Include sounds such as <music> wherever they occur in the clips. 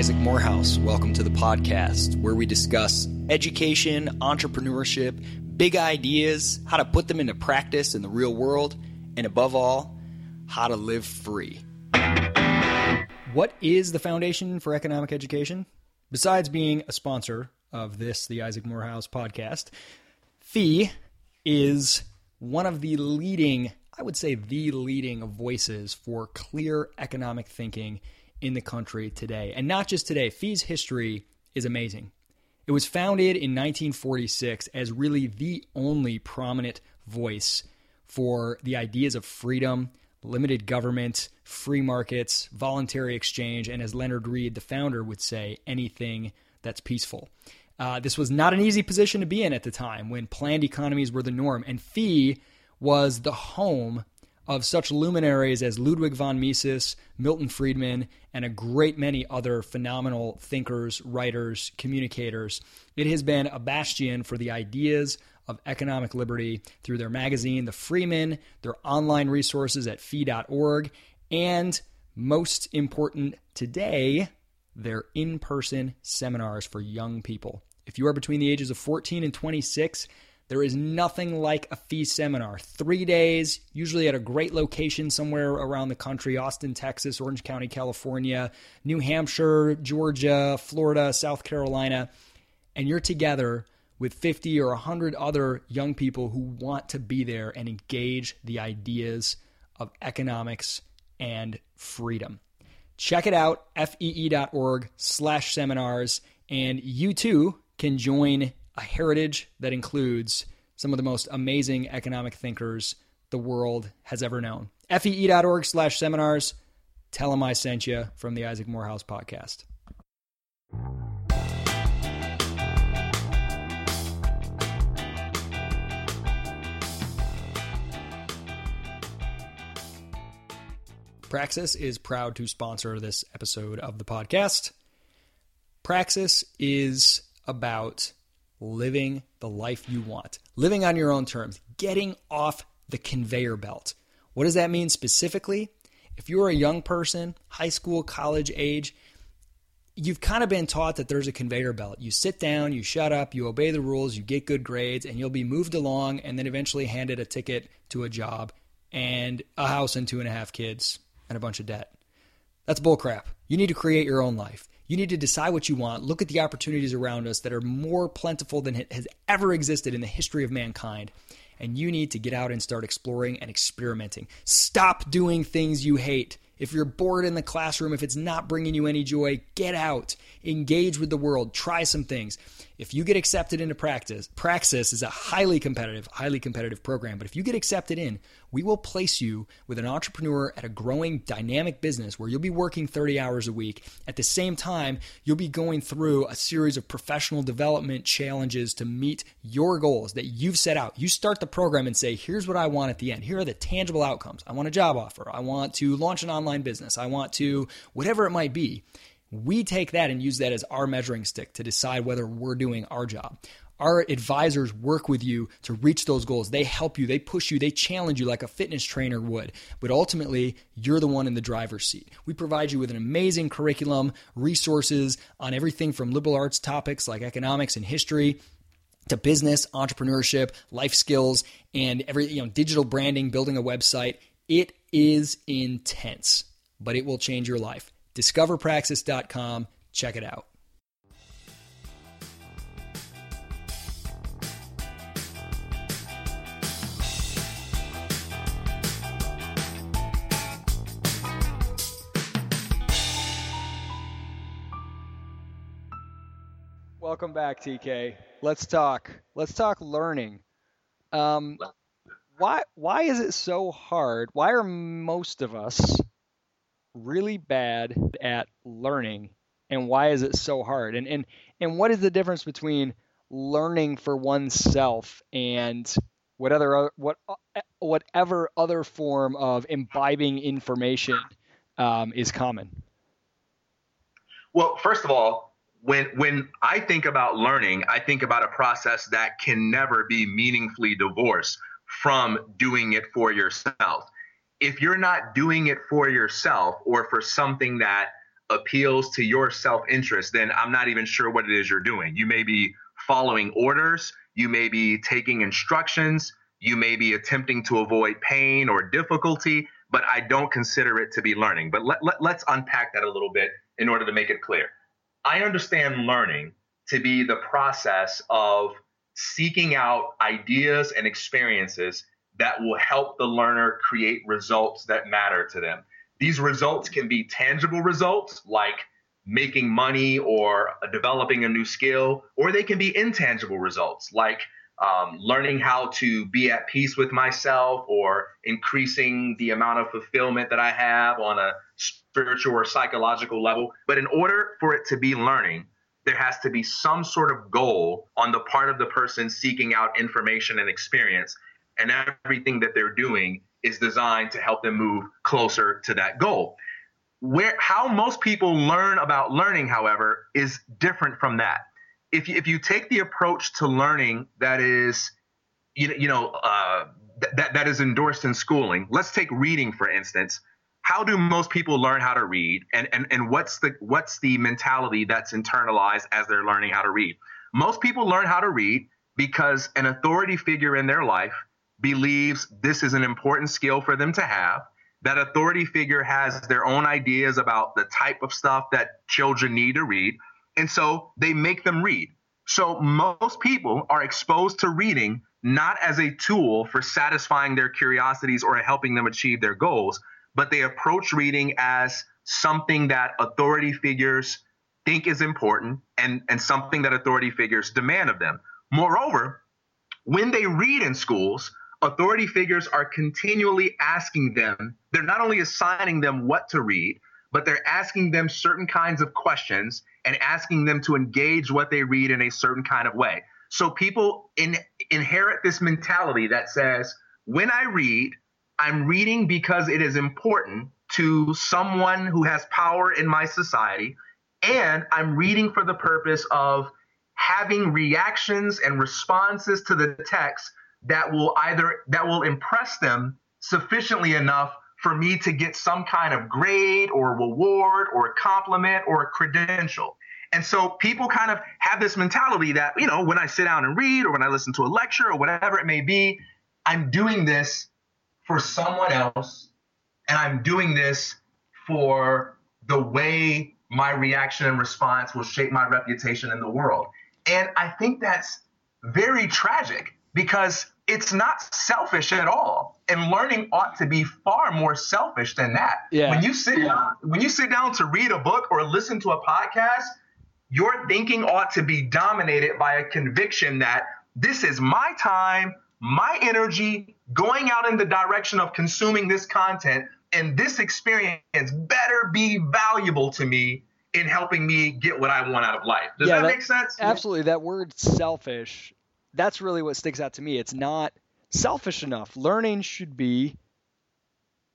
Isaac Morehouse. Welcome to the podcast where we discuss education, entrepreneurship, big ideas, how to put them into practice in the real world, and above all, how to live free. What is the Foundation for Economic Education? Besides being a sponsor of this, the Isaac Morehouse podcast, FEE is one of the leading, I would say the leading voices for clear economic thinking in the country today. And not just today, FEE's history is amazing. It was founded in 1946 as really the only prominent voice for the ideas of freedom, limited government, free markets, voluntary exchange, and as Leonard Read, the founder, would say, anything that's peaceful. Uh, this was not an easy position to be in at the time when planned economies were the norm, and FEE was the home of such luminaries as Ludwig von Mises, Milton Friedman, and a great many other phenomenal thinkers, writers, communicators. It has been a bastion for the ideas of economic liberty through their magazine, The Freeman, their online resources at fee.org, and most important today, their in person seminars for young people. If you are between the ages of 14 and 26, there is nothing like a FEE seminar. Three days, usually at a great location somewhere around the country Austin, Texas, Orange County, California, New Hampshire, Georgia, Florida, South Carolina. And you're together with 50 or 100 other young people who want to be there and engage the ideas of economics and freedom. Check it out, fee.org slash seminars, and you too can join a heritage that includes some of the most amazing economic thinkers the world has ever known. FEE.org slash seminars. Tell them I sent you from the Isaac Morehouse podcast. Praxis is proud to sponsor this episode of the podcast. Praxis is about living the life you want, living on your own terms, getting off the conveyor belt. What does that mean specifically? If you're a young person, high school, college age, you've kind of been taught that there's a conveyor belt. You sit down, you shut up, you obey the rules, you get good grades, and you'll be moved along and then eventually handed a ticket to a job and a house and two and a half kids and a bunch of debt. That's bullcrap. You need to create your own life. You need to decide what you want, look at the opportunities around us that are more plentiful than has ever existed in the history of mankind. And you need to get out and start exploring and experimenting. Stop doing things you hate. If you're bored in the classroom, if it's not bringing you any joy, get out, engage with the world, try some things. If you get accepted into practice, Praxis is a highly competitive, highly competitive program. But if you get accepted in, we will place you with an entrepreneur at a growing dynamic business where you'll be working 30 hours a week. At the same time, you'll be going through a series of professional development challenges to meet your goals that you've set out. You start the program and say, here's what I want at the end. Here are the tangible outcomes. I want a job offer. I want to launch an online business. I want to, whatever it might be. We take that and use that as our measuring stick to decide whether we're doing our job. Our advisors work with you to reach those goals. They help you, they push you, they challenge you like a fitness trainer would. But ultimately, you're the one in the driver's seat. We provide you with an amazing curriculum, resources on everything from liberal arts topics like economics and history to business, entrepreneurship, life skills, and every you know digital branding, building a website. It is intense, but it will change your life. Discoverpraxis.com. Check it out. Welcome back, TK. Let's talk. Let's talk learning. Um, why why is it so hard? Why are most of us really bad at learning, and why is it so hard? And and and what is the difference between learning for oneself and what other what whatever other form of imbibing information um, is common? Well, first of all, when when I think about learning, I think about a process that can never be meaningfully divorced from doing it for yourself. If you're not doing it for yourself or for something that appeals to your self interest, then I'm not even sure what it is you're doing. You may be following orders, you may be taking instructions, you may be attempting to avoid pain or difficulty, but I don't consider it to be learning. But let, let, let's unpack that a little bit in order to make it clear. I understand learning to be the process of seeking out ideas and experiences that will help the learner create results that matter to them. These results can be tangible results like making money or developing a new skill, or they can be intangible results like um, learning how to be at peace with myself or increasing the amount of fulfillment that I have on a spiritual or psychological level. But in order for it to be learning, there has to be some sort of goal on the part of the person seeking out information and experience. And everything that they're doing is designed to help them move closer to that goal. Where how most people learn about learning, however, is different from that if you, if you take the approach to learning that is, you, know, you know, uh, that, that is endorsed in schooling, let's take reading, for instance. How do most people learn how to read? And, and, and what's the, what's the mentality that's internalized as they're learning how to read? Most people learn how to read because an authority figure in their life believes this is an important skill for them to have. That authority figure has their own ideas about the type of stuff that children need to read. And so they make them read. So most people are exposed to reading not as a tool for satisfying their curiosities or helping them achieve their goals, but they approach reading as something that authority figures think is important and, and something that authority figures demand of them. Moreover, when they read in schools, authority figures are continually asking them, they're not only assigning them what to read, but they're asking them certain kinds of questions and asking them to engage what they read in a certain kind of way. So people in, inherit this mentality that says, when I read, I'm reading because it is important to someone who has power in my society, and I'm reading for the purpose of having reactions and responses to the text that will either that will impress them sufficiently enough for me to get some kind of grade or reward or a compliment or a credential. And so people kind of have this mentality that, you know, when I sit down and read or when I listen to a lecture or whatever it may be, I'm doing this for someone else and I'm doing this for the way my reaction and response will shape my reputation in the world. And I think that's very tragic because it's not selfish at all. And learning ought to be far more selfish than that. Yeah. When you sit down, when you sit down to read a book or listen to a podcast, your thinking ought to be dominated by a conviction that this is my time, my energy going out in the direction of consuming this content, and this experience better be valuable to me in helping me get what I want out of life. Does yeah, that, that make sense? Absolutely. That word selfish that's really what sticks out to me. It's not selfish enough. Learning should be,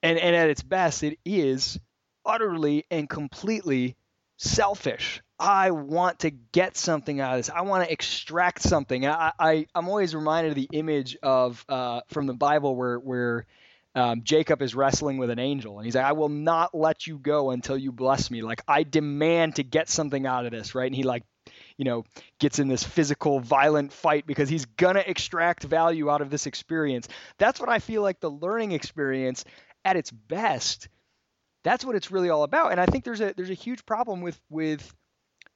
and, and at its best, it is utterly and completely selfish. I want to get something out of this. I want to extract something. I, I I'm always reminded of the image of uh, from the Bible where where um, Jacob is wrestling with an angel, and he's like, "I will not let you go until you bless me. Like I demand to get something out of this, right?" And he like you know, gets in this physical, violent fight because he's gonna extract value out of this experience. That's what I feel like the learning experience at its best. That's what it's really all about. And I think there's a there's a huge problem with with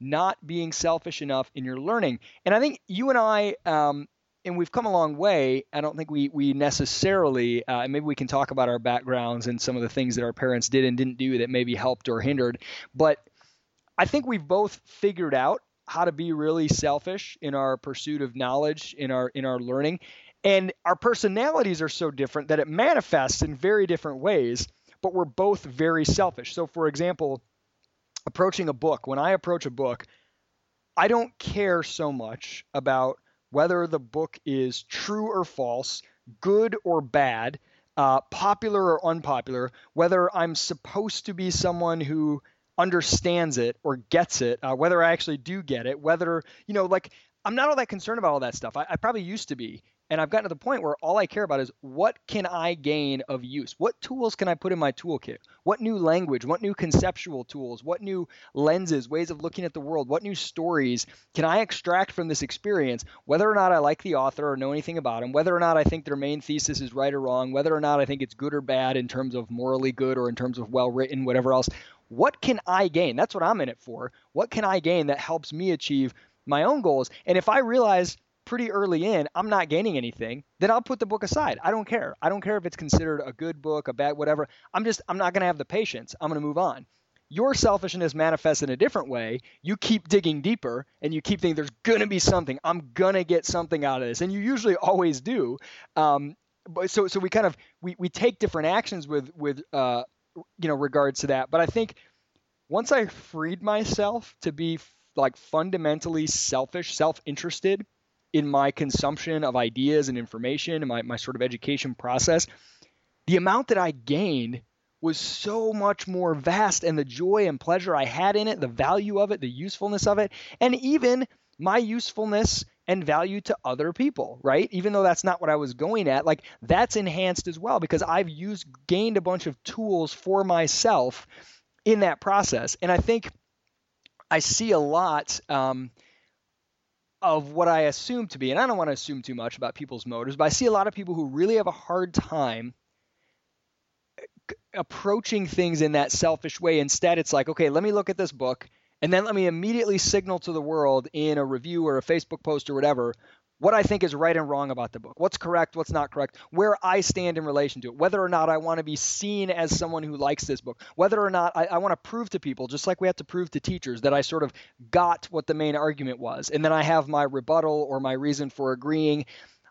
not being selfish enough in your learning. And I think you and I, um, and we've come a long way. I don't think we we necessarily, uh, maybe we can talk about our backgrounds and some of the things that our parents did and didn't do that maybe helped or hindered. But I think we've both figured out how to be really selfish in our pursuit of knowledge, in our in our learning. And our personalities are so different that it manifests in very different ways, but we're both very selfish. So for example, approaching a book, when I approach a book, I don't care so much about whether the book is true or false, good or bad, uh, popular or unpopular, whether I'm supposed to be someone who understands it or gets it, uh, whether I actually do get it, whether, you know, like I'm not all that concerned about all that stuff. I, I probably used to be. And I've gotten to the point where all I care about is what can I gain of use? What tools can I put in my toolkit? What new language, what new conceptual tools, what new lenses, ways of looking at the world, what new stories can I extract from this experience, whether or not I like the author or know anything about them, whether or not I think their main thesis is right or wrong, whether or not I think it's good or bad in terms of morally good or in terms of well written, whatever else. What can I gain? That's what I'm in it for. What can I gain that helps me achieve my own goals? And if I realize pretty early in I'm not gaining anything, then I'll put the book aside. I don't care. I don't care if it's considered a good book, a bad, whatever. I'm just, I'm not going to have the patience. I'm going to move on. Your selfishness manifests in a different way. You keep digging deeper and you keep thinking there's going to be something. I'm going to get something out of this. And you usually <laughs> always do. Um, but so, so we kind of, we, we take different actions with, with, uh, you know, regards to that. But I think once I freed myself to be like fundamentally selfish, self-interested, in my consumption of ideas and information and my, my sort of education process, the amount that I gained was so much more vast and the joy and pleasure I had in it, the value of it, the usefulness of it, and even my usefulness and value to other people, right? Even though that's not what I was going at, like that's enhanced as well because I've used gained a bunch of tools for myself in that process. And I think I see a lot um, of what I assume to be, and I don't want to assume too much about people's motives, but I see a lot of people who really have a hard time approaching things in that selfish way. Instead, it's like, okay, let me look at this book, and then let me immediately signal to the world in a review or a Facebook post or whatever what I think is right and wrong about the book, what's correct, what's not correct, where I stand in relation to it, whether or not I want to be seen as someone who likes this book, whether or not I, I, want to prove to people, just like we have to prove to teachers, that I sort of got what the main argument was. And then I have my rebuttal or my reason for agreeing.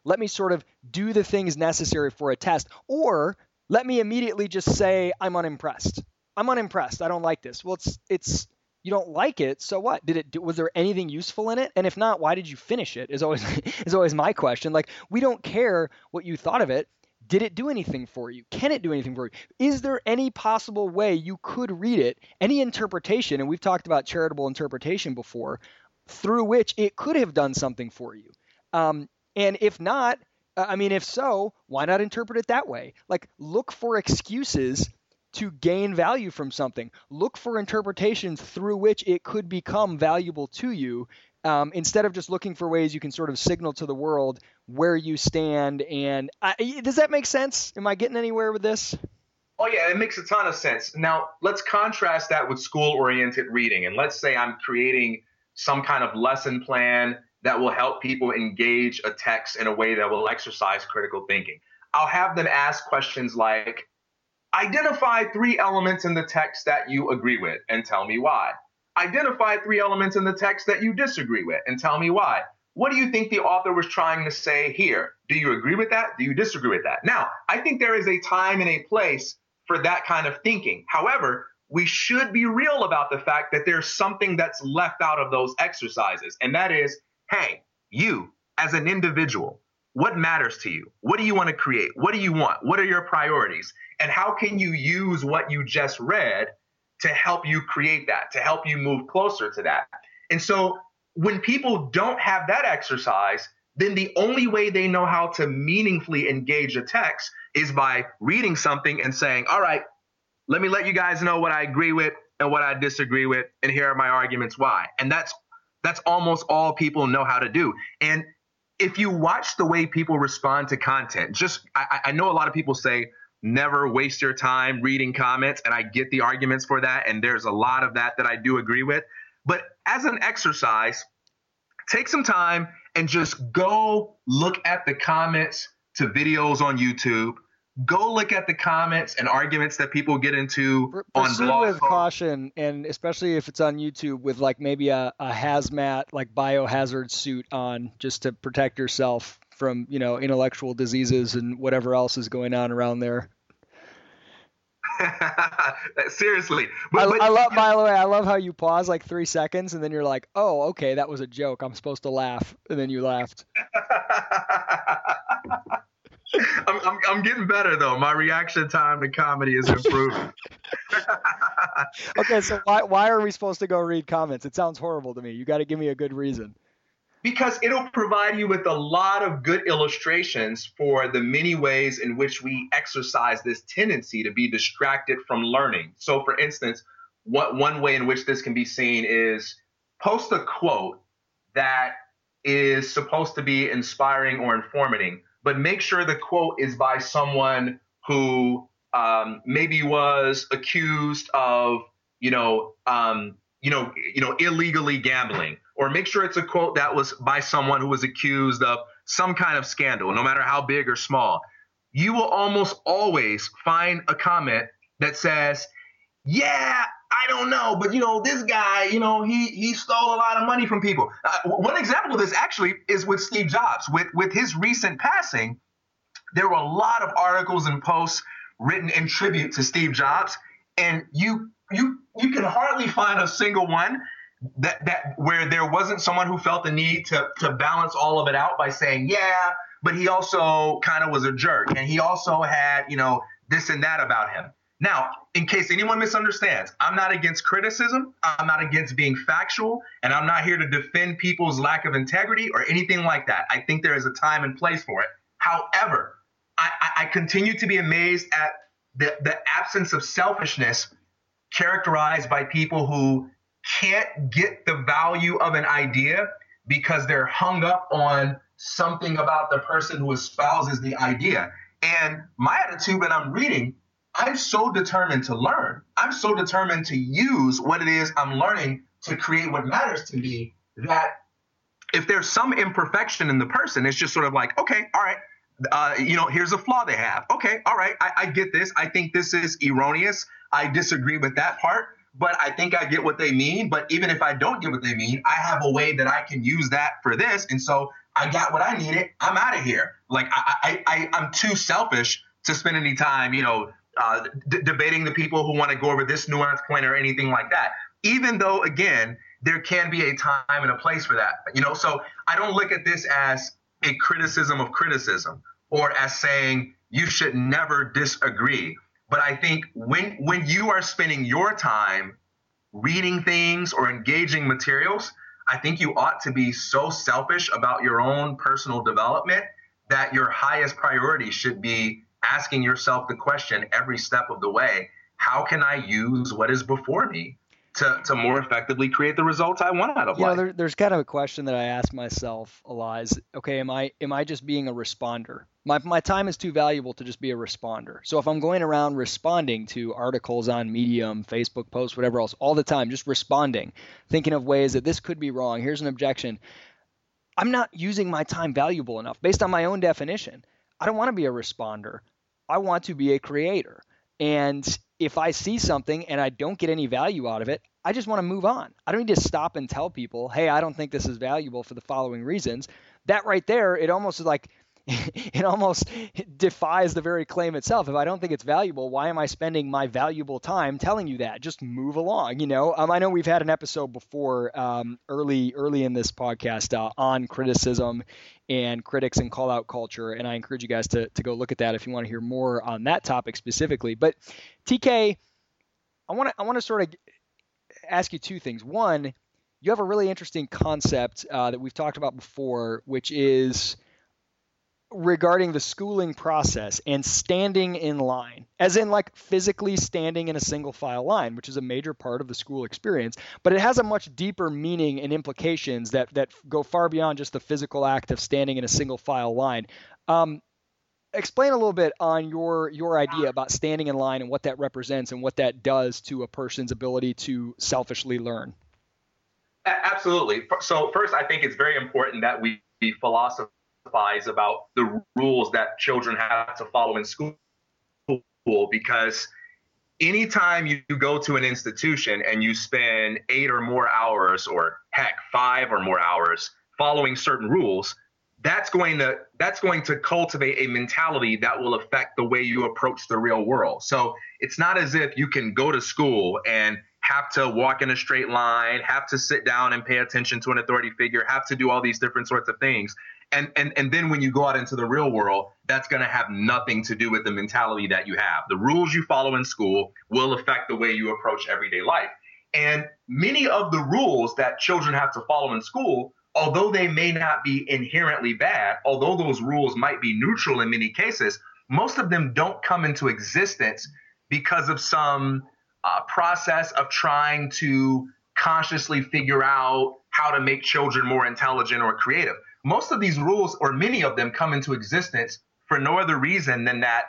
Let me sort of do the things necessary for a test, or let me immediately just say, I'm unimpressed. I'm unimpressed. I don't like this. Well, it's, it's, you don't like it, so what? Did it? Was there anything useful in it? And if not, why did you finish it? Is always <laughs> is always my question. Like we don't care what you thought of it. Did it do anything for you? Can it do anything for you? Is there any possible way you could read it? Any interpretation? And we've talked about charitable interpretation before, through which it could have done something for you. Um, and if not, I mean, if so, why not interpret it that way? Like, look for excuses to gain value from something. Look for interpretations through which it could become valuable to you um, instead of just looking for ways you can sort of signal to the world where you stand. And I, does that make sense? Am I getting anywhere with this? Oh, yeah, it makes a ton of sense. Now, let's contrast that with school oriented reading. And let's say I'm creating some kind of lesson plan that will help people engage a text in a way that will exercise critical thinking. I'll have them ask questions like, Identify three elements in the text that you agree with and tell me why. Identify three elements in the text that you disagree with and tell me why. What do you think the author was trying to say here? Do you agree with that? Do you disagree with that? Now, I think there is a time and a place for that kind of thinking. However, we should be real about the fact that there's something that's left out of those exercises. And that is, hey, you as an individual, what matters to you? What do you want to create? What do you want? What are your priorities? And how can you use what you just read to help you create that, to help you move closer to that? And so when people don't have that exercise, then the only way they know how to meaningfully engage a text is by reading something and saying, all right, let me let you guys know what I agree with and what I disagree with, and here are my arguments why. And that's that's almost all people know how to do. And if you watch the way people respond to content, just I, I know a lot of people say never waste your time reading comments, and I get the arguments for that, and there's a lot of that that I do agree with. But as an exercise, take some time and just go look at the comments to videos on YouTube go look at the comments and arguments that people get into on blog with posts. caution and especially if it's on youtube with like maybe a, a hazmat like biohazard suit on just to protect yourself from you know intellectual diseases and whatever else is going on around there <laughs> Seriously, but, I, but, I love. By the way, I love how you pause like three seconds and then you're like, "Oh, okay, that was a joke. I'm supposed to laugh," and then you laughed. <laughs> I'm, I'm, I'm getting better though. My reaction time to comedy is improving. <laughs> okay, so why why are we supposed to go read comments? It sounds horrible to me. You got to give me a good reason. because it'll provide you with a lot of good illustrations for the many ways in which we exercise this tendency to be distracted from learning. So, for instance, what one way in which this can be seen is post a quote that is supposed to be inspiring or informative, but make sure the quote is by someone who um, maybe was accused of, you know, um, you know, you know, illegally gambling, or make sure it's a quote that was by someone who was accused of some kind of scandal, no matter how big or small. You will almost always find a comment that says, "Yeah, I don't know, but you know, this guy, you know, he he stole a lot of money from people." Uh, one example of this actually is with Steve Jobs. With with his recent passing, there were a lot of articles and posts written in tribute to Steve Jobs, and you you you can hardly find a single one that that where there wasn't someone who felt the need to to balance all of it out by saying, yeah, but he also kind of was a jerk, and he also had you know this and that about him. Now, in case anyone misunderstands, I'm not against criticism. I'm not against being factual, and I'm not here to defend people's lack of integrity or anything like that. I think there is a time and place for it. However, I, I continue to be amazed at the, the absence of selfishness characterized by people who can't get the value of an idea because they're hung up on something about the person who espouses the idea. And my attitude when I'm reading, I'm so determined to learn. I'm so determined to use what it is I'm learning to create what matters to me that if there's some imperfection in the person, it's just sort of like, okay, all right, uh, you know, here's a flaw they have. Okay, all right, I, I get this. I think this is erroneous. I disagree with that part, but I think I get what they mean. But even if I don't get what they mean, I have a way that I can use that for this. And so I got what I needed. I'm out of here. Like I, I, I am too selfish to spend any time, you know, uh, d- debating the people who want to go over this nuance point or anything like that. Even though, again, there can be a time and a place for that. You know, so I don't look at this as a criticism of criticism or as saying you should never disagree. But I think when when you are spending your time reading things or engaging materials, I think you ought to be so selfish about your own personal development that your highest priority should be asking yourself the question every step of the way, how can I use what is before me to, to more effectively create the results I want out of you life. Know, there, there's kind of a question that I ask myself a lot is, okay, am I am I just being a responder? My my time is too valuable to just be a responder. So if I'm going around responding to articles on Medium, Facebook posts, whatever else, all the time, just responding, thinking of ways that this could be wrong. Here's an objection. I'm not using my time valuable enough based on my own definition. I don't want to be a responder. I want to be a creator. And if I see something and I don't get any value out of it, I just want to move on. I don't need to stop and tell people, hey, I don't think this is valuable for the following reasons. That right there, it almost is like <laughs> it almost defies the very claim itself. If I don't think it's valuable, why am I spending my valuable time telling you that? Just move along, you know. Um, I know we've had an episode before, um, early early in this podcast, uh, on criticism and critics and call out culture, and I encourage you guys to to go look at that if you want to hear more on that topic specifically. But TK, I want to I want to sort of ask you two things. One, you have a really interesting concept uh, that we've talked about before, which is regarding the schooling process and standing in line, as in like physically standing in a single file line, which is a major part of the school experience, but it has a much deeper meaning and implications that that go far beyond just the physical act of standing in a single file line. Um, explain a little bit on your your idea about standing in line and what that represents and what that does to a person's ability to selfishly learn. Absolutely. So first, I think it's very important that we philosophize about the rules that children have to follow in school because anytime you go to an institution and you spend eight or more hours or heck five or more hours following certain rules that's going to that's going to cultivate a mentality that will affect the way you approach the real world. So it's not as if you can go to school and have to walk in a straight line have to sit down and pay attention to an authority figure have to do all these different sorts of things and and and then when you go out into the real world that's going to have nothing to do with the mentality that you have the rules you follow in school will affect the way you approach everyday life and many of the rules that children have to follow in school although they may not be inherently bad, although those rules might be neutral in many cases, most of them don't come into existence because of some uh, process of trying to consciously figure out how to make children more intelligent or creative. Most of these rules, or many of them, come into existence for no other reason than that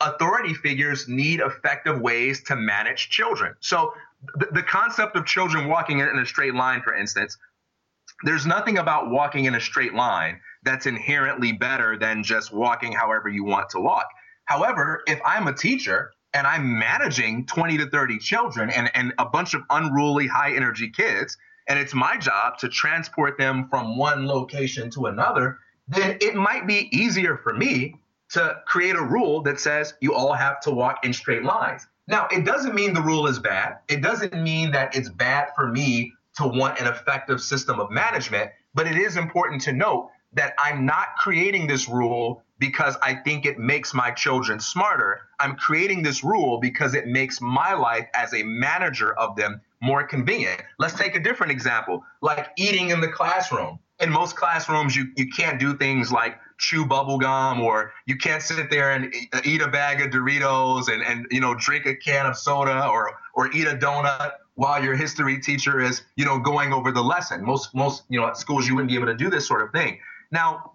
authority figures need effective ways to manage children. So, the, the concept of children walking in a straight line, for instance, there's nothing about walking in a straight line that's inherently better than just walking however you want to walk. However, if I'm a teacher and I'm managing 20 to 30 children and, and a bunch of unruly, high energy kids, and it's my job to transport them from one location to another, then it might be easier for me to create a rule that says you all have to walk in straight lines. Now, it doesn't mean the rule is bad. It doesn't mean that it's bad for me to want an effective system of management, but it is important to note that I'm not creating this rule because I think it makes my children smarter. I'm creating this rule because it makes my life as a manager of them more convenient. Let's take a different example, like eating in the classroom. In most classrooms, you, you can't do things like chew bubble gum or you can't sit there and eat uh, a bag of Doritos and, and you know drink a can of soda or or eat a donut while your history teacher is you know going over the lesson. Most most you know at schools you wouldn't be able to do this sort of thing. Now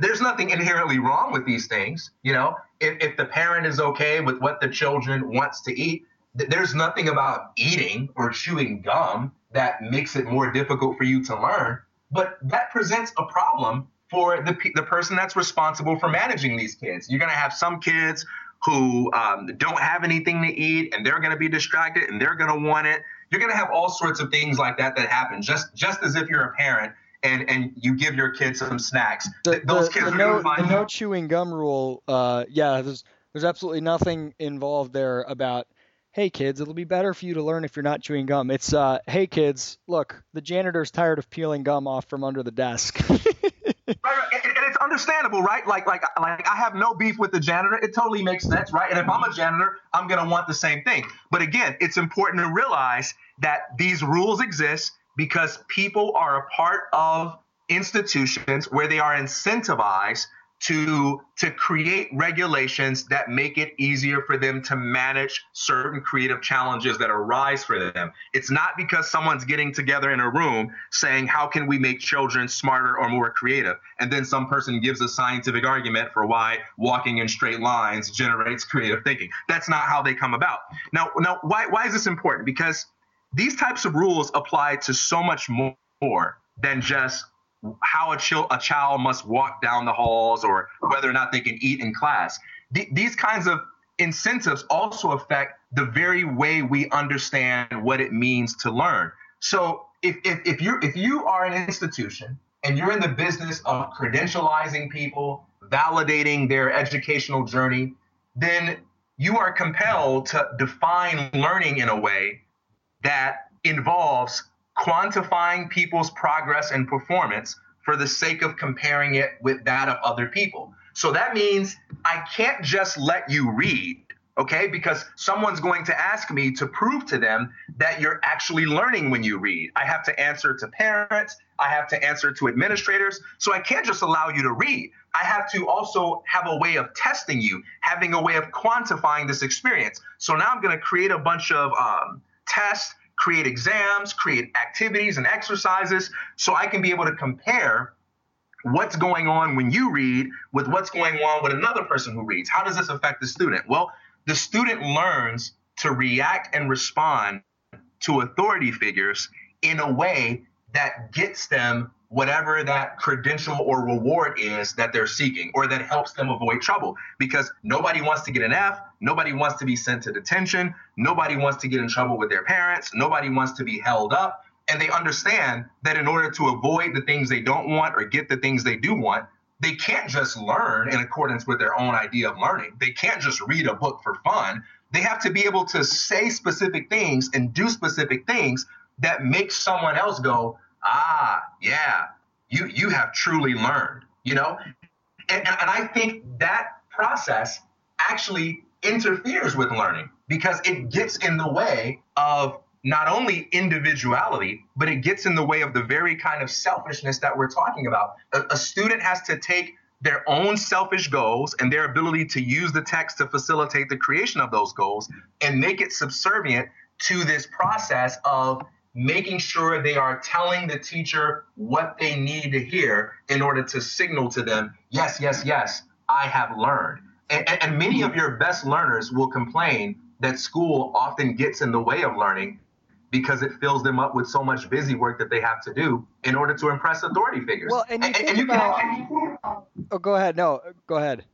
there's nothing inherently wrong with these things. You know, if, if the parent is okay with what the children wants to eat, th- there's nothing about eating or chewing gum that makes it more difficult for you to learn. But that presents a problem for the, the person that's responsible for managing these kids. You're going to have some kids who um, don't have anything to eat and they're going to be distracted and they're going to want it. You're going to have all sorts of things like that that happen just just as if you're a parent and and you give your kids some snacks. The, Those the, kids the are no, the no chewing gum rule. Uh, yeah, there's there's absolutely nothing involved there about. Hey kids, it'll be better for you to learn if you're not chewing gum. It's uh, hey kids, look, the janitor's tired of peeling gum off from under the desk. <laughs> right, right. And, and, it's understandable, right? Like, like, like, I have no beef with the janitor. It totally makes sense, right? And if I'm a janitor, I'm gonna want the same thing. But again, it's important to realize that these rules exist because people are a part of institutions where they are incentivized to to create regulations that make it easier for them to manage certain creative challenges that arise for them. It's not because someone's getting together in a room saying how can we make children smarter or more creative and then some person gives a scientific argument for why walking in straight lines generates creative thinking. That's not how they come about. Now now why why is this important? Because these types of rules apply to so much more than just how a, a child must walk down the halls or whether or not they can eat in class. Th- these kinds of incentives also affect the very way we understand what it means to learn. So if, if, if you if you are an institution and you're in the business of credentializing people, validating their educational journey, then you are compelled to define learning in a way that involves quantifying people's progress and performance for the sake of comparing it with that of other people. So that means I can't just let you read, okay? Because someone's going to ask me to prove to them that you're actually learning when you read. I have to answer to parents, I have to answer to administrators. So I can't just allow you to read. I have to also have a way of testing you, having a way of quantifying this experience. So now I'm going to create a bunch of um, tests, create exams, create activities and exercises so I can be able to compare what's going on when you read with what's going on with another person who reads. How does this affect the student? Well, the student learns to react and respond to authority figures in a way that gets them whatever that credential or reward is that they're seeking or that helps them avoid trouble because nobody wants to get an F, nobody wants to be sent to detention, nobody wants to get in trouble with their parents, nobody wants to be held up. And they understand that in order to avoid the things they don't want or get the things they do want, they can't just learn in accordance with their own idea of learning. They can't just read a book for fun. They have to be able to say specific things and do specific things that make someone else go, ah, yeah, you you have truly learned, you know? And, and I think that process actually interferes with learning because it gets in the way of not only individuality, but it gets in the way of the very kind of selfishness that we're talking about. A, a, student has to take their own selfish goals and their ability to use the text to facilitate the creation of those goals and make it subservient to this process of making sure they are telling the teacher what they need to hear in order to signal to them, yes, yes, yes, I have learned. And, and, many of your best learners will complain that school often gets in the way of learning because it fills them up with so much busy work that they have to do in order to impress authority figures. Well, and you, and, and you about, can. Oh, go ahead. No, go ahead.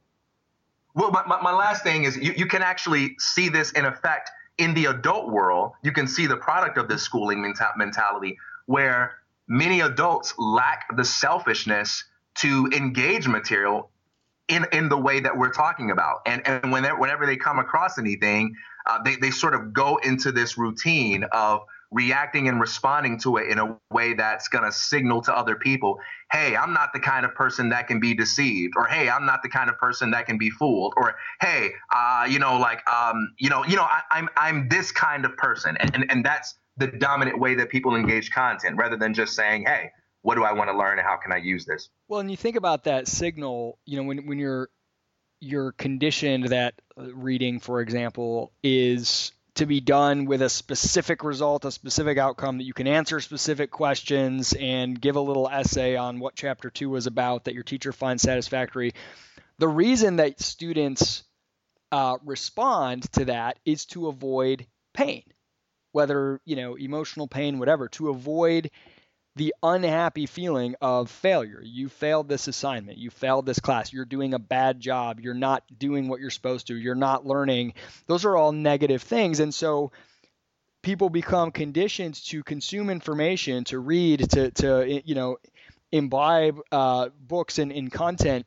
Well, my, my, my last thing is you, you can actually see this in effect in the adult world. You can see the product of this schooling menta- mentality where many adults lack the selfishness to engage material in in the way that we're talking about. And and whenever whenever they come across anything, uh, they they sort of go into this routine of reacting and responding to it in a way that's going to signal to other people, hey, I'm not the kind of person that can be deceived, or hey, I'm not the kind of person that can be fooled, or hey, uh, you know, like, um, you know, you know, I, I'm I'm this kind of person, and, and and that's the dominant way that people engage content, rather than just saying, hey, what do I want to learn and how can I use this? Well, and you think about that signal, you know, when when you're you're conditioned that reading, for example, is to be done with a specific result, a specific outcome that you can answer specific questions and give a little essay on what chapter two was about that your teacher finds satisfactory. The reason that students uh, respond to that is to avoid pain, whether you know emotional pain, whatever, to avoid the unhappy feeling of failure. You failed this assignment. You failed this class. You're doing a bad job. You're not doing what you're supposed to. You're not learning. Those are all negative things. And so people become conditioned to consume information, to read, to, to you know, imbibe uh, books and, and content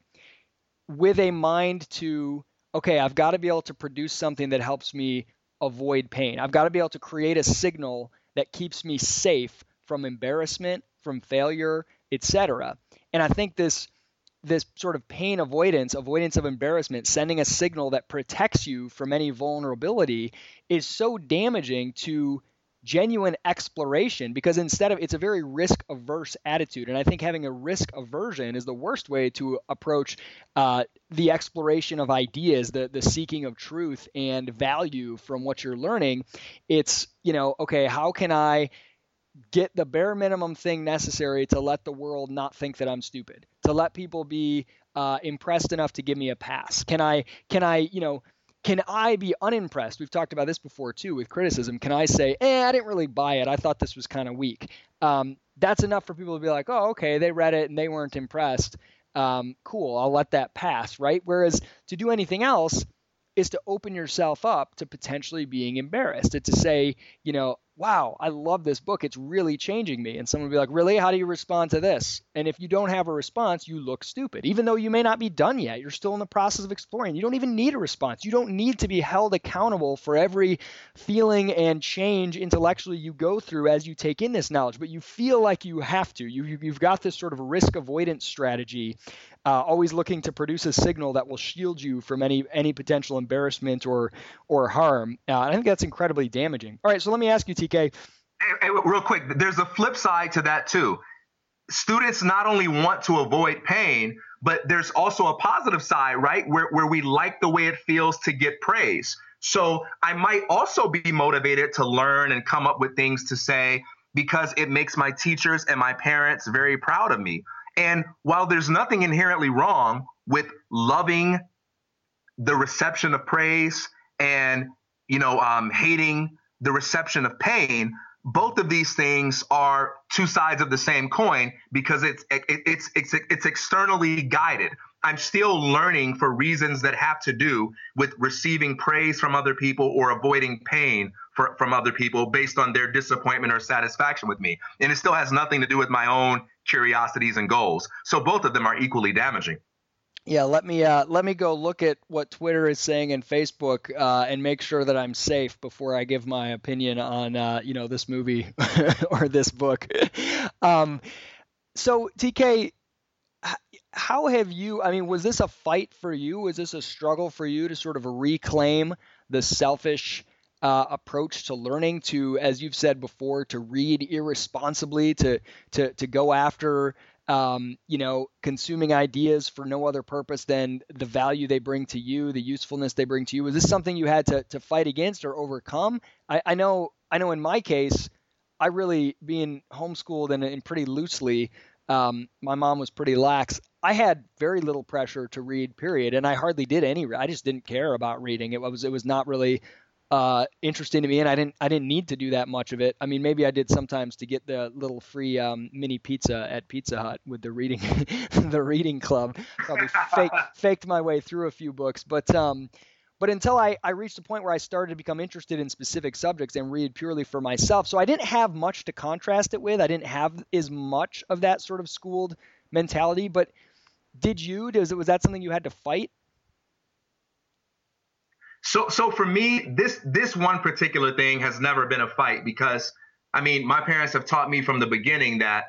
with a mind to, okay, I've got to be able to produce something that helps me avoid pain. I've got to be able to create a signal that keeps me safe from embarrassment, from failure, etc. And I think this this sort of pain avoidance, avoidance of embarrassment, sending a signal that protects you from any vulnerability is so damaging to genuine exploration because instead of it's a very risk averse attitude and i think having a risk aversion is the worst way to approach uh, the exploration of ideas the the seeking of truth and value from what you're learning it's you know okay how can i get the bare minimum thing necessary to let the world not think that I'm stupid, to let people be uh, impressed enough to give me a pass. Can I, can I, you know, can I be unimpressed? We've talked about this before too with criticism. Can I say, eh, I didn't really buy it. I thought this was kind of weak. Um, that's enough for people to be like, oh, okay, they read it and they weren't impressed. Um, cool, I'll let that pass, right? Whereas to do anything else is to open yourself up to potentially being embarrassed. It's to say, you know, wow, I love this book. It's really changing me. And someone would be like, really? How do you respond to this? And if you don't have a response, you look stupid. Even though you may not be done yet, you're still in the process of exploring. You don't even need a response. You don't need to be held accountable for every feeling and change intellectually you go through as you take in this knowledge, but you feel like you have to. You, you've got this sort of risk avoidance strategy uh, always looking to produce a signal that will shield you from any any potential embarrassment or or harm. Uh, I think that's incredibly damaging. All right, so let me ask you, TK. Hey, hey, real quick, there's a flip side to that too. Students not only want to avoid pain, but there's also a positive side, right? Where where we like the way it feels to get praise. So I might also be motivated to learn and come up with things to say because it makes my teachers and my parents very proud of me. And while there's nothing inherently wrong with loving the reception of praise and you know um, hating the reception of pain, both of these things are two sides of the same coin because it's it, it's it's it's externally guided. I'm still learning for reasons that have to do with receiving praise from other people or avoiding pain for, from other people based on their disappointment or satisfaction with me. And it still has nothing to do with my own curiosities and goals. So both of them are equally damaging. Yeah, let me uh, let me go look at what Twitter is saying and Facebook uh, and make sure that I'm safe before I give my opinion on uh, you know this movie <laughs> or this book. <laughs> um, so TK, how have you? I mean, was this a fight for you? Was this a struggle for you to sort of reclaim the selfish uh, approach to learning, to, as you've said before, to read irresponsibly, to to to go after um, you know, consuming ideas for no other purpose than the value they bring to you, the usefulness they bring to you. Was this something you had to, to fight against or overcome? I, I know, I know in my case, I really being homeschooled and, and pretty loosely, um, my mom was pretty lax. I had very little pressure to read, period, and I hardly did any. I just didn't care about reading. It was it was not really uh, interesting to me, and I didn't I didn't need to do that much of it. I mean, maybe I did sometimes to get the little free um, mini pizza at Pizza Hut with the reading <laughs> the reading club. Probably fake, <laughs> faked my way through a few books, but um, but until I, I reached a point where I started to become interested in specific subjects and read purely for myself, so I didn't have much to contrast it with. I didn't have as much of that sort of schooled mentality. But did you? Was, was that something you had to fight? So so for me, this this one particular thing has never been a fight because I mean, my parents have taught me from the beginning that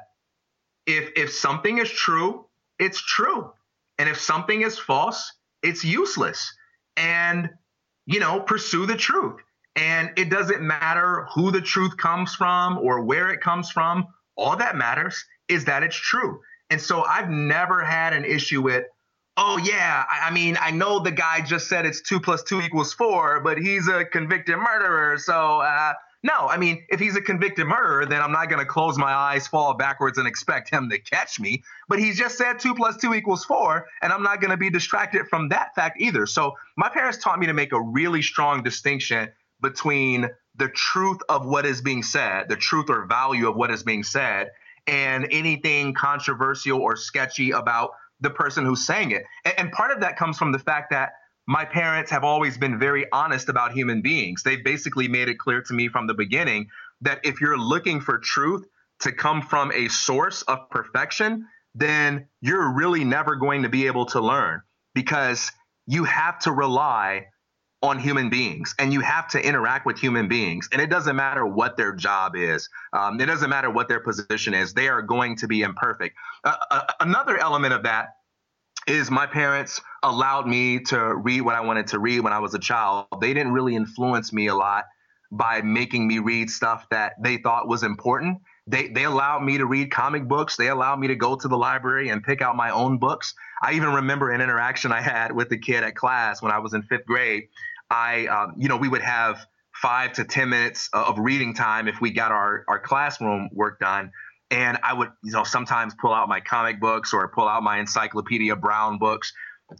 if if something is true, it's true. And if something is false, it's useless. And you know, pursue the truth. And it doesn't matter who the truth comes from or where it comes from. All that matters is that it's true. And so I've never had an issue with oh yeah, I, I, mean, I know the guy just said it's two plus two equals four, but he's a convicted murderer. So uh, no, I mean, if he's a convicted murderer, then I'm not going to close my eyes, fall backwards, and expect him to catch me. But he just said two plus two equals four, and I'm not going to be distracted from that fact either. So my parents taught me to make a really strong distinction between the truth of what is being said, the truth or value of what is being said, and anything controversial or sketchy about the person who's saying it. And, and part of that comes from the fact that my parents have always been very honest about human beings. They've basically made it clear to me from the beginning that if you're looking for truth to come from a source of perfection, then you're really never going to be able to learn because you have to rely on human beings and you have to interact with human beings and it doesn't matter what their job is um, it doesn't matter what their position is they are going to be imperfect. Uh, uh, another element of that is my parents allowed me to read what i wanted to read when i was a child. They didn't really influence me a lot by making me read stuff that they thought was important. They they allowed me to read comic books. They allowed me to go to the library and pick out my own books. I even remember an interaction i had with a kid at class when i was in fifth grade I, um, you know, we would have five to 10 minutes of reading time if we got our, our classroom work done. And I would, you know, sometimes pull out my comic books or pull out my Encyclopedia Brown books.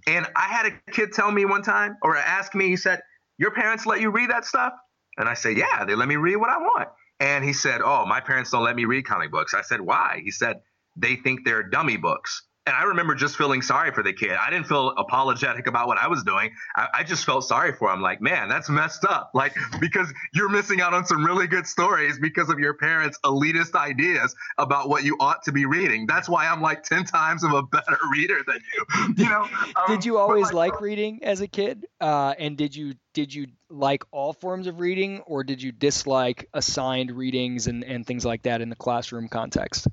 And I had a kid tell me one time or ask me, he said, Your parents let you read that stuff? And I said, Yeah, they let me read what I want. And he said, Oh, my parents don't let me read comic books. I said, Why? He said, They think they're dummy books. And I remember just feeling sorry for the kid. I didn't feel apologetic about what I was doing. I, I, just felt sorry for him. Like, man, that's messed up. Like, because you're missing out on some really good stories because of your parents' elitist ideas about what you ought to be reading. That's why I'm like 10 times of a better <laughs> reader than you. You know? Um, did you always like reading as a kid? Uh, and did you did you like all forms of reading or did you dislike assigned readings and, and things like that in the classroom context?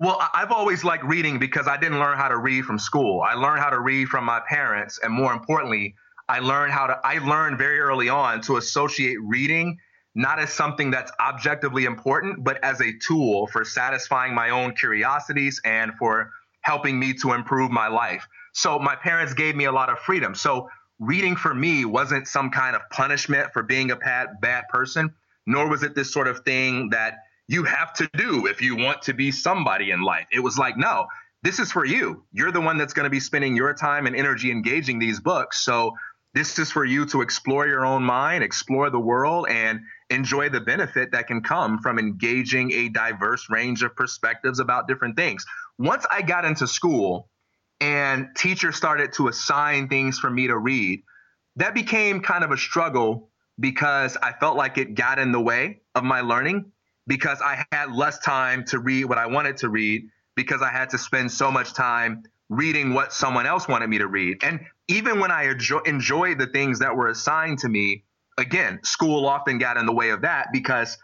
Well, I've always liked reading because I didn't learn how to read from school. I learned how to read from my parents, and more importantly, I learned how to. I learned very early on to associate reading not as something that's objectively important, but as a tool for satisfying my own curiosities and for helping me to improve my life. So my parents gave me a lot of freedom. So reading for me wasn't some kind of punishment for being a bad bad person, nor was it this sort of thing that you have to do if you want to be somebody in life. It was like, no, this is for you. You're the one that's going to be spending your time and energy engaging these books. So this is for you to explore your own mind, explore the world, and enjoy the benefit that can come from engaging a diverse range of perspectives about different things. Once I got into school and teachers started to assign things for me to read, that became kind of a struggle because I felt like it got in the way of my learning because I had less time to read what I wanted to read because I had to spend so much time reading what someone else wanted me to read. And even when I enjoy, enjoyed the things that were assigned to me, again, school often got in the way of that because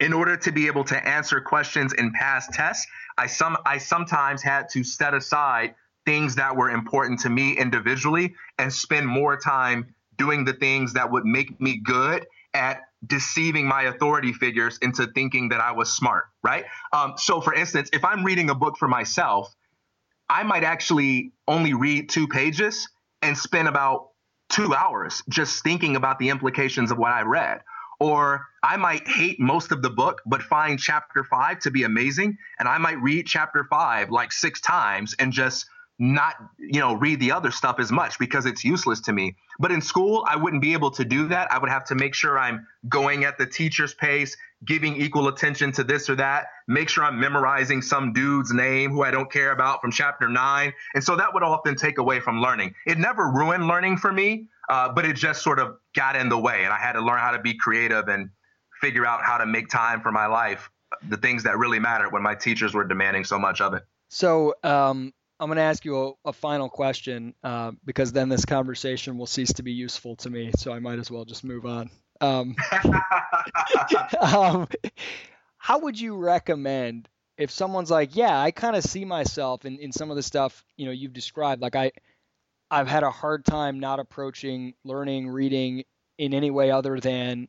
in order to be able to answer questions in past tests, I some I sometimes had to set aside things that were important to me individually and spend more time doing the things that would make me good at deceiving my authority figures into thinking that I was smart, right? Um, so, for instance, if I'm reading a book for myself, I might actually only read two pages and spend about two hours just thinking about the implications of what I read. Or I might hate most of the book, but find chapter five to be amazing. And I might read chapter five like six times and just not you know read the other stuff as much because it's useless to me. But in school i wouldn't be able to do that. I would have to make sure i'm going at the teacher's pace giving equal attention to this or that make sure i'm memorizing some dude's name who i don't care about from chapter 9 and so that would often take away from learning. It never ruined learning for me uh, but it just sort of got in the way and i had to learn how to be creative and figure out how to make time for my life the things that really mattered when my teachers were demanding so much of it. So um I'm going to ask you a, a final question uh, because then this conversation will cease to be useful to me. So I might as well just move on. Um, <laughs> <laughs> um, how would you recommend if someone's like, yeah, I kind of see myself in, in some of the stuff you know you've described. Like I, I've had a hard time not approaching learning, reading in any way other than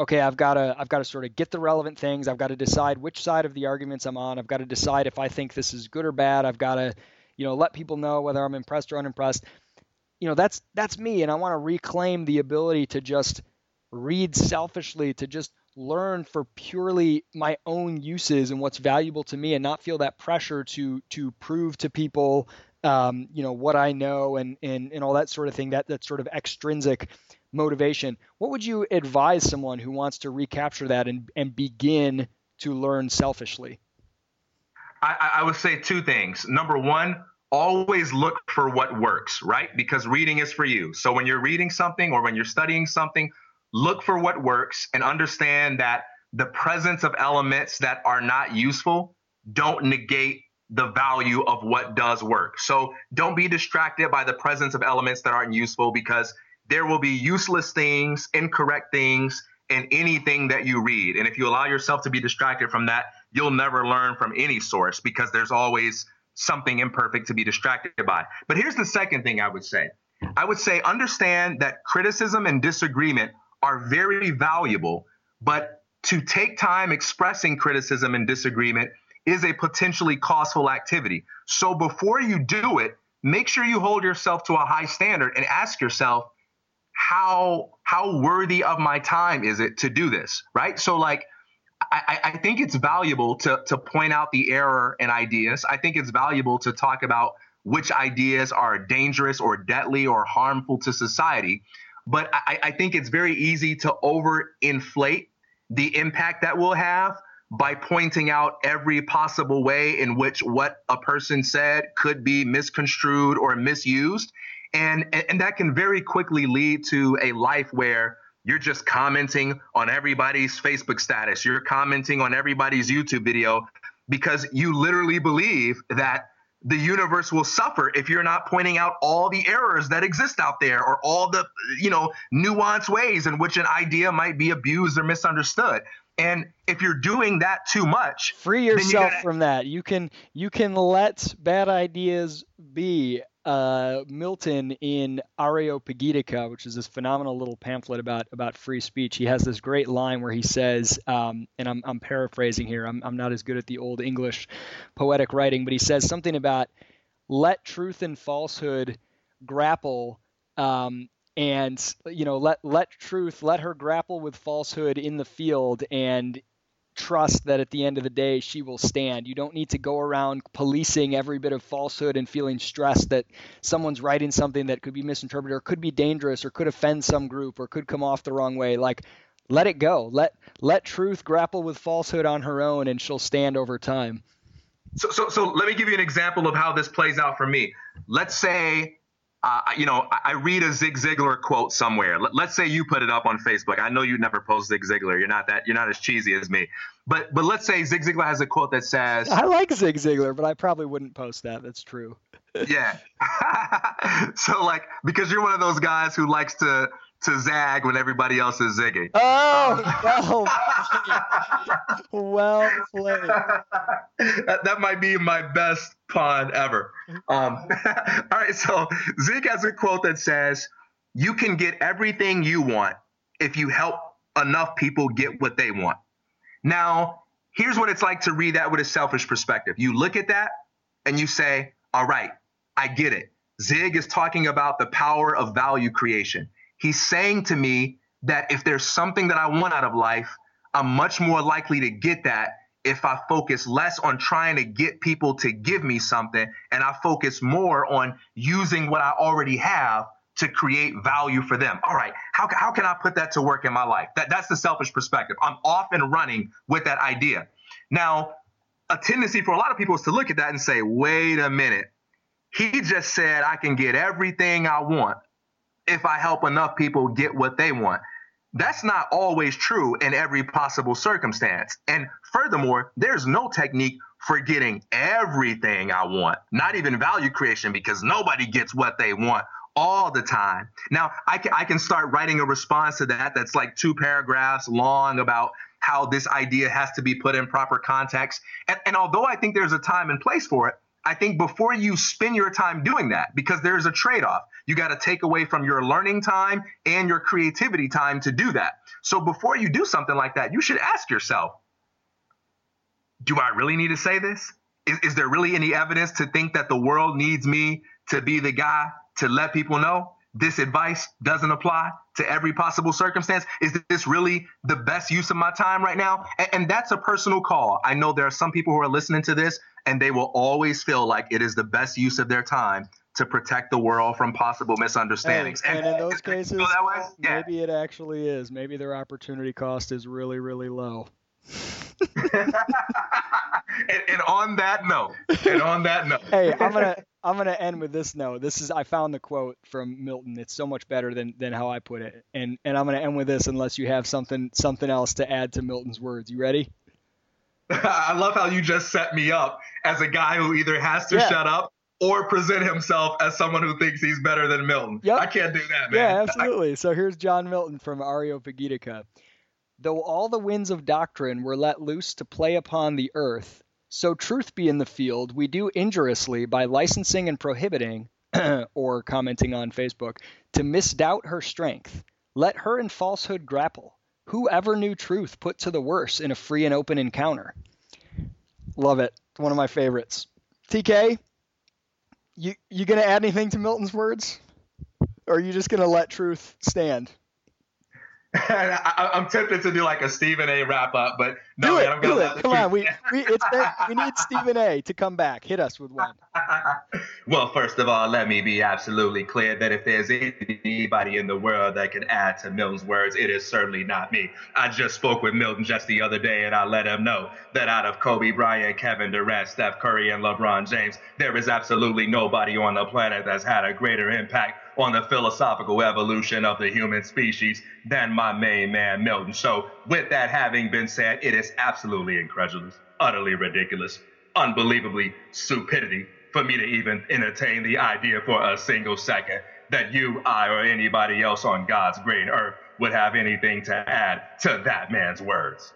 okay, I've got to I've got to sort of get the relevant things. I've got to decide which side of the arguments I'm on. I've got to decide if I think this is good or bad. I've got to you know, let people know whether I'm impressed or unimpressed. You know, that's that's me, and I want to reclaim the ability to just read selfishly, to just learn for purely my own uses and what's valuable to me, and not feel that pressure to to prove to people, um, you know, what I know and and and all that sort of thing. That that sort of extrinsic motivation. What would you advise someone who wants to recapture that and and begin to learn selfishly? I, I would say two things. Number one, always look for what works, right? Because reading is for you. So when you're reading something or when you're studying something, look for what works and understand that the presence of elements that are not useful don't negate the value of what does work. So don't be distracted by the presence of elements that aren't useful because there will be useless things, incorrect things in anything that you read. And if you allow yourself to be distracted from that, you'll never learn from any source because there's always something imperfect to be distracted by. But here's the second thing I would say I would say understand that criticism and disagreement are very valuable, but to take time expressing criticism and disagreement is a potentially costful activity. So before you do it, make sure you hold yourself to a high standard and ask yourself, how how worthy of my time is it to do this? Right? So like I, I, think it's valuable to, to point out the error in ideas. I think it's valuable to talk about which ideas are dangerous or deadly or harmful to society. But I, I think it's very easy to overinflate the impact that we'll have by pointing out every possible way in which what a person said could be misconstrued or misused. And, and that can very quickly lead to a life where you're just commenting on everybody's Facebook status. You're commenting on everybody's YouTube video because you literally believe that the universe will suffer if you're not pointing out all the errors that exist out there or all the you know nuanced ways in which an idea might be abused or misunderstood and if you're doing that too much free yourself you from that you can you can let bad ideas be uh, Milton in Areopagitica, which is this phenomenal little pamphlet about about free speech. He has this great line where he says, um, and I'm, I'm paraphrasing here. I'm, I'm not as good at the old English poetic writing, but he says something about let truth and falsehood grapple. Um, and you know let let truth let her grapple with falsehood in the field and trust that at the end of the day she will stand. You don't need to go around policing every bit of falsehood and feeling stressed that someone's writing something that could be misinterpreted or could be dangerous or could offend some group or could come off the wrong way. Like let it go. Let let truth grapple with falsehood on her own and she'll stand over time. So so so let me give you an example of how this plays out for me. Let's say uh, you know, I read a Zig Ziglar quote somewhere. Let's say you put it up on Facebook. I know you never post Zig Ziglar. You're not that. You're not as cheesy as me. But but let's say Zig Ziglar has a quote that says, "I like Zig Ziglar, but I probably wouldn't post that. That's true." yeah. <laughs> so like because you're one of those guys who likes to to zag when everybody else is zigging. Oh, well <laughs> well played. <laughs> That, that, might be my best pun ever. Um, <laughs> all right, so Zig has a quote that says, you can get everything you want if you help enough people get what they want. Now, here's what it's like to read that with a selfish perspective. You look at that and you say, all right, I get it. Zig is talking about the power of value creation. He's saying to me that if there's something that I want out of life, I'm much more likely to get that if I focus less on trying to get people to give me something and I focus more on using what I already have to create value for them. All right, how, how can I put that to work in my life? That, that's the selfish perspective. I'm off and running with that idea. Now, a tendency for a lot of people is to look at that and say, wait a minute. He just said I can get everything I want if I help enough people get what they want. That's not always true in every possible circumstance. And furthermore, there's no technique for getting everything I want, not even value creation, because nobody gets what they want all the time. Now, I can, I can start writing a response to that that's like two paragraphs long about how this idea has to be put in proper context. And, and although I think there's a time and place for it, I think before you spend your time doing that, because there's a trade off, you got to take away from your learning time and your creativity time to do that. So before you do something like that, you should ask yourself, do I really need to say this? Is, is there really any evidence to think that the world needs me to be the guy to let people know this advice doesn't apply to every possible circumstance? Is this really the best use of my time right now? And, and, that's a personal call. I know there are some people who are listening to this and they will always feel like it is the best use of their time to protect the world from possible misunderstandings. And, and, and in those cases, yeah. maybe it actually is. Maybe their opportunity cost is really, really low. <laughs> and, and, on that note, and on that note, <laughs> hey, I'm gonna I'm gonna end with this note. This is I found the quote from Milton. It's so much better than than how I put it, and and I'm gonna end with this unless you have something something else to add to Milton's words. You ready? <laughs> I love how you just set me up as a guy who either has to yeah. shut up or present himself as someone who thinks he's better than Milton. Yep. I can't do that, man. Yeah, absolutely. so here's John Milton from Ario Areopagitica. Though all the winds of doctrine were let loose to play upon the earth, so truth be in the field, we do injuriously by licensing and prohibiting, <clears throat> or commenting on Facebook, to misdoubt her strength. Let her and falsehood grapple. Who ever knew truth put to the worse in a free and open encounter? Love it. One of my favorites. TK, you you gonna add anything to Milton's words, or are you just gonna let truth stand? I, am tempted to do like a Stephen A. wrap up, but no, do man, it, I'm do it. Come on, we <laughs> we, it's we need Stephen A. to come back. Hit us with one. <laughs> well, first of all, let me be absolutely clear that if there's anybody in the world that can add to Milton's words, it is certainly not me. I just spoke with Milton just the other day, and I let him know that out of Kobe Bryant, Kevin Durant, Steph Curry, and LeBron James, there is absolutely nobody on the planet that's had a greater impact on the philosophical evolution of the human species than my main man Milton. So, with that having been said, it is absolutely incredulous, utterly ridiculous, unbelievably stupidity for me to even entertain the idea for a single second that you, I, or anybody else on God's green earth would have anything to add to that man's words.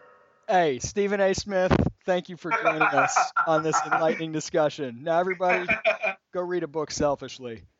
Hey, Stephen A. Smith, thank you for joining us <laughs> on this enlightening discussion. Now, everybody, go read a book selfishly.